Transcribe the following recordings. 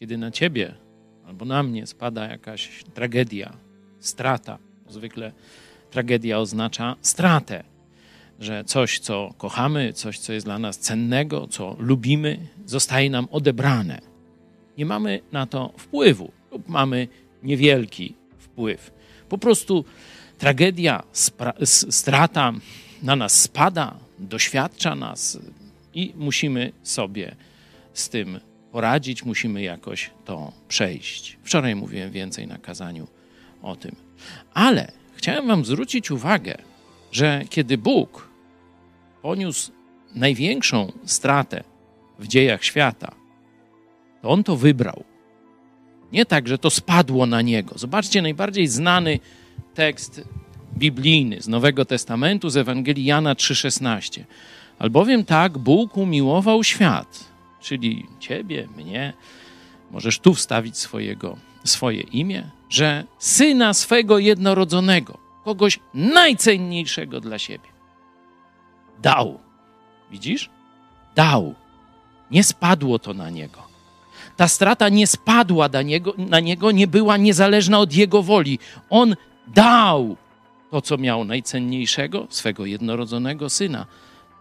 Kiedy na ciebie albo na mnie spada jakaś tragedia, strata, zwykle tragedia oznacza stratę, że coś, co kochamy, coś, co jest dla nas cennego, co lubimy, zostaje nam odebrane. Nie mamy na to wpływu lub mamy niewielki wpływ. Po prostu tragedia, strata na nas spada, doświadcza nas i musimy sobie z tym poradzić, musimy jakoś to przejść. Wczoraj mówiłem więcej na kazaniu o tym. Ale chciałem Wam zwrócić uwagę, że kiedy Bóg poniósł największą stratę w dziejach świata, to On to wybrał. Nie tak, że to spadło na Niego. Zobaczcie, najbardziej znany tekst biblijny z Nowego Testamentu, z Ewangelii Jana 3,16. Albowiem tak Bóg umiłował świat, czyli ciebie, mnie, możesz tu wstawić swojego, swoje imię, że syna swego jednorodzonego, kogoś najcenniejszego dla siebie, dał. Widzisz? Dał. Nie spadło to na niego. Ta strata nie spadła na niego, na niego, nie była niezależna od jego woli. On dał to, co miał najcenniejszego, swego jednorodzonego syna,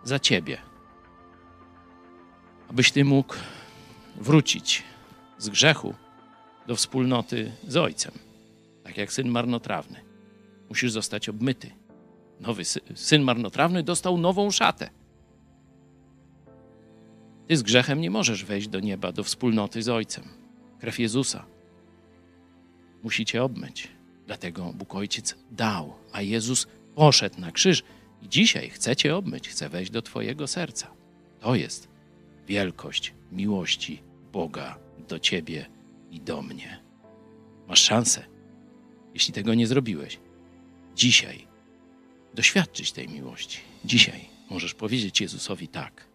za ciebie. Abyś ty mógł wrócić z grzechu do wspólnoty z Ojcem, tak jak syn marnotrawny. Musisz zostać obmyty. Nowy syn marnotrawny dostał nową szatę. Ty z grzechem nie możesz wejść do nieba, do wspólnoty z Ojcem. Krew Jezusa musi cię obmyć. Dlatego Bóg Ojciec dał, a Jezus poszedł na krzyż i dzisiaj chce cię obmyć, chce wejść do twojego serca. To jest wielkość miłości Boga do ciebie i do mnie. Masz szansę, jeśli tego nie zrobiłeś, dzisiaj doświadczyć tej miłości. Dzisiaj możesz powiedzieć Jezusowi tak.